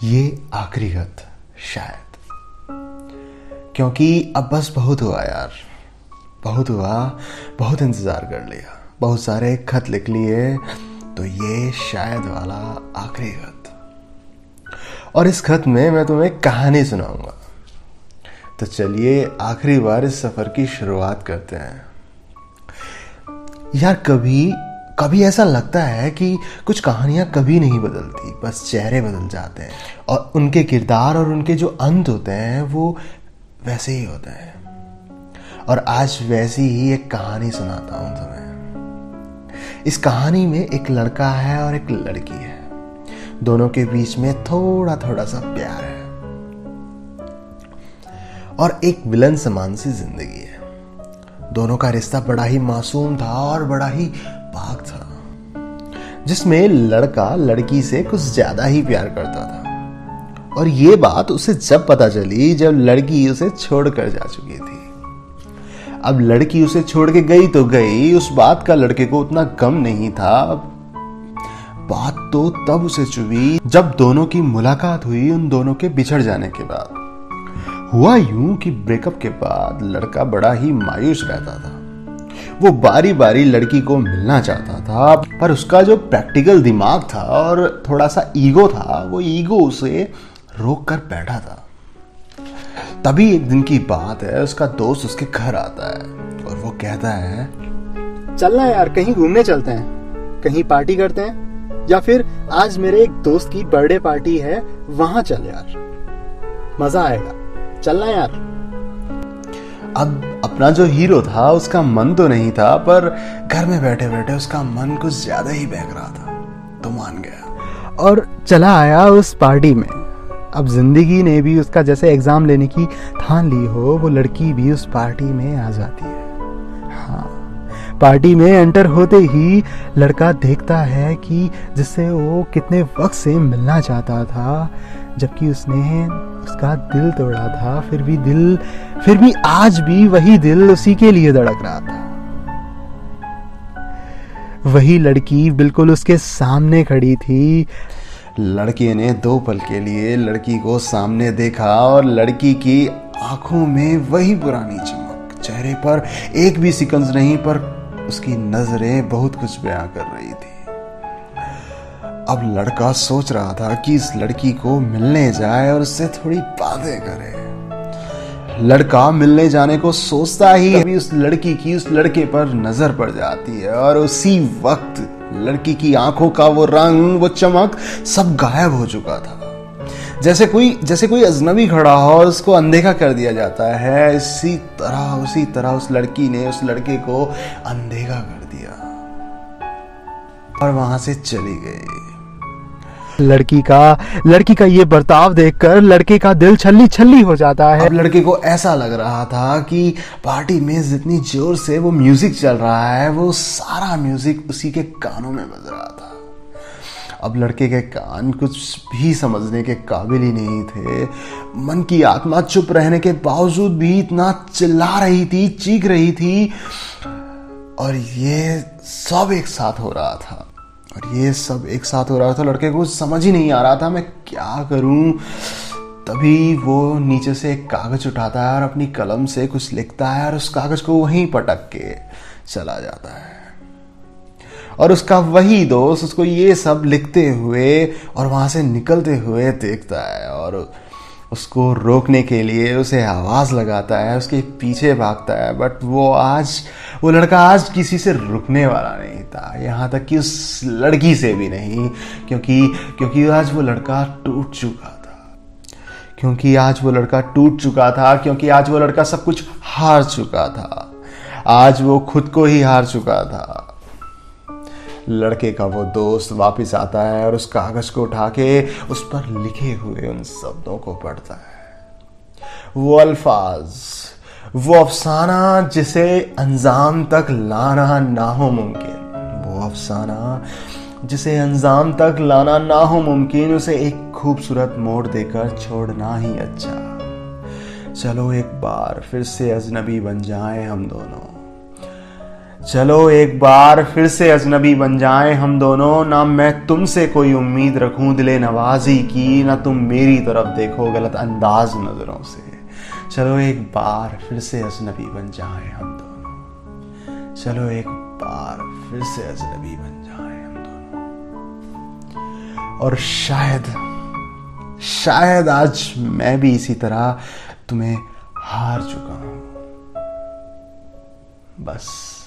ये आखिरी खत शायद। क्योंकि अब बस बहुत हुआ यार। बहुत हुआ, बहुत इंतज़ार कर लिया। बहुत सारे खत लिख लिए तो ये शायद वाला आखिरी खत और इस खत में मैं तुम्हें कहानी सुनाऊँगा। तो चलिए, आखिरी बार इस सफ़र की शुरुआत करते हैं। यार, कभी कभी ऐसा लगता है कि कुछ कहानियाँ कभी नहीं बदलती, बस चेहरे बदल जाते हैं। और उनके किरदार और उनके जो अंत होते हैं, वो वैसे ही होते हैं। और आज वैसी ही एक कहानी सुनाता हूँ तुम्हें। इस कहानी में एक लड़का है और एक लड़की है। दोनों के बीच में थोड़ा थोड़ा सा प्यार है। और एक विलन समान सी ज़िंदगी है। दोनों का रिश्ता बड़ा ही मासूम था और बड़ा ही पाक था, जिसमें लड़का लड़की से कुछ ज़्यादा ही प्यार करता था। और ये बात उसे जब पता चली जब लड़की उसे छोड़कर जा चुकी थी। अब लड़की उसे छोड़ के गई तो गई, उस बात का लड़के को उतना कम नहीं था। बात तो तब उसे चुभी जब दोनों की मुलाकात हुई, उन दोनों के बिछड़ जाने के बाद। हुआ यूँ कि ब्रेकअप के बाद लड़का बड़ा ही मायूस रहता था। वो बारी बारी लड़की को मिलना चाहता था, पर उसका जो प्रैक्टिकल दिमाग था और थोड़ा सा ईगो था, वो ईगो उसे रोक कर बैठा था। तभी एक दिन की बात है, उसका दोस्त उसके घर आता है और वो कहता है चलना यार, कहीं घूमने चलते हैं, कहीं पार्टी करते हैं, या फिर आज मेरे एक दोस्त की बर्थडे पार्टी है, वहाँ चल यार, मज़ा आएगा चलना यार। अब अपना जो हीरो था, उसका मन तो नहीं था, पर घर में बैठे बैठे उसका मन कुछ ज़्यादा ही बहक रहा था। तो मान गया। और चला आया उस पार्टी में। अब ज़िंदगी ने भी उसका जैसे एग्ज़ाम लेने की ठान ली हो, वो लड़की भी उस पार्टी में आ जाती है। पार्टी में एंटर होते ही लड़का देखता है कि जिससे वो कितने वक्त से मिलना चाहता था, जबकि उसने उसका दिल तोड़ा था। फिर भी दिल, फिर भी आज भी वही दिल उसी के लिए धड़क रहा था। वही लड़की बिल्कुल उसके सामने खड़ी थी। लड़के ने दो पल के लिए लड़की को सामने देखा और लड़की की आँखों में वही पुरानी चमक। चेहरे पर एक भी सिकंज नहीं, पर उसकी नज़रें बहुत कुछ बयां कर रही थी। अब लड़का सोच रहा था कि इस लड़की को मिलने जाए और उससे थोड़ी बातें करे। लड़का मिलने जाने को सोचता ही अभी उस लड़की की उस लड़के पर नज़र पड़ जाती है और उसी वक्त लड़की की आँखों का वो रंग, वो चमक सब गायब हो चुका था। जैसे कोई जैसे कोई अजनबी खड़ा हो, उसको अनदेखा कर दिया जाता है। इसी तरह, उसी तरह उस लड़की ने, उस लड़के को अनदेखा कर दिया और वहाँ से चली गई। लड़की का लड़की का ये बर्ताव देखकर लड़के का दिल छल्ली छल्ली हो जाता है। अब लड़के को ऐसा लग रहा था कि पार्टी में जितनी ज़ोर से वो म्यूज़िक चल रहा है, वो सारा म्यूज़िक उसी के कानों में बज रहा था। अब लड़के के कान कुछ भी समझने के काबिल ही नहीं थे। मन की आत्मा चुप रहने के बावजूद भी इतना चिल्ला रही थी, चीख रही थी। और ये सब एक साथ हो रहा था। और ये सब एक साथ हो रहा था, लड़के को समझ ही नहीं आ रहा था, मैं क्या करूँ? तभी वो नीचे से एक कागज़ उठाता है और अपनी कलम से कुछ लिखता है और उस कागज़ को वहीं पटक के चला जाता है। और उसका वही दोस्त उसको ये सब लिखते हुए और वहाँ से निकलते हुए देखता है और उसको रोकने के लिए उसे आवाज़ लगाता है, उसके पीछे भागता है। बट वो आज, वो लड़का आज किसी से रुकने वाला नहीं था। यहाँ तक कि उस लड़की से भी नहीं, क्योंकि क्योंकि आज वो लड़का टूट चुका था। क्योंकि आज वो लड़का टूट चुका था, क्योंकि आज वो लड़का सब कुछ हार चुका था। आज वो खुद को ही हार चुका था। लड़के का वो दोस्त वापस आता है और उस कागज़ को उठा के उस पर लिखे हुए उन शब्दों को पढ़ता है। वो अल्फाज, वो अफसाना जिसे अंजाम तक लाना ना हो मुमकिन। वो अफसाना जिसे अंजाम तक लाना ना हो मुमकिन, उसे एक खूबसूरत मोड़ देकर छोड़ना ही अच्छा। चलो एक बार फिर से अजनबी बन जाएँ हम दोनों। चलो एक बार फिर से अजनबी बन जाएँ हम दोनों। ना मैं तुमसे कोई उम्मीद रखूँ, दिले नवाजी की, ना तुम मेरी तरफ़ देखो गलत अंदाज नज़रों से। चलो एक बार फिर से अजनबी बन जाएँ हम दोनों। चलो एक बार फिर से अजनबी बन जाएँ हम दोनों। और शायद शायद आज मैं भी इसी तरह तुम्हें हार चुका हूँ। बस।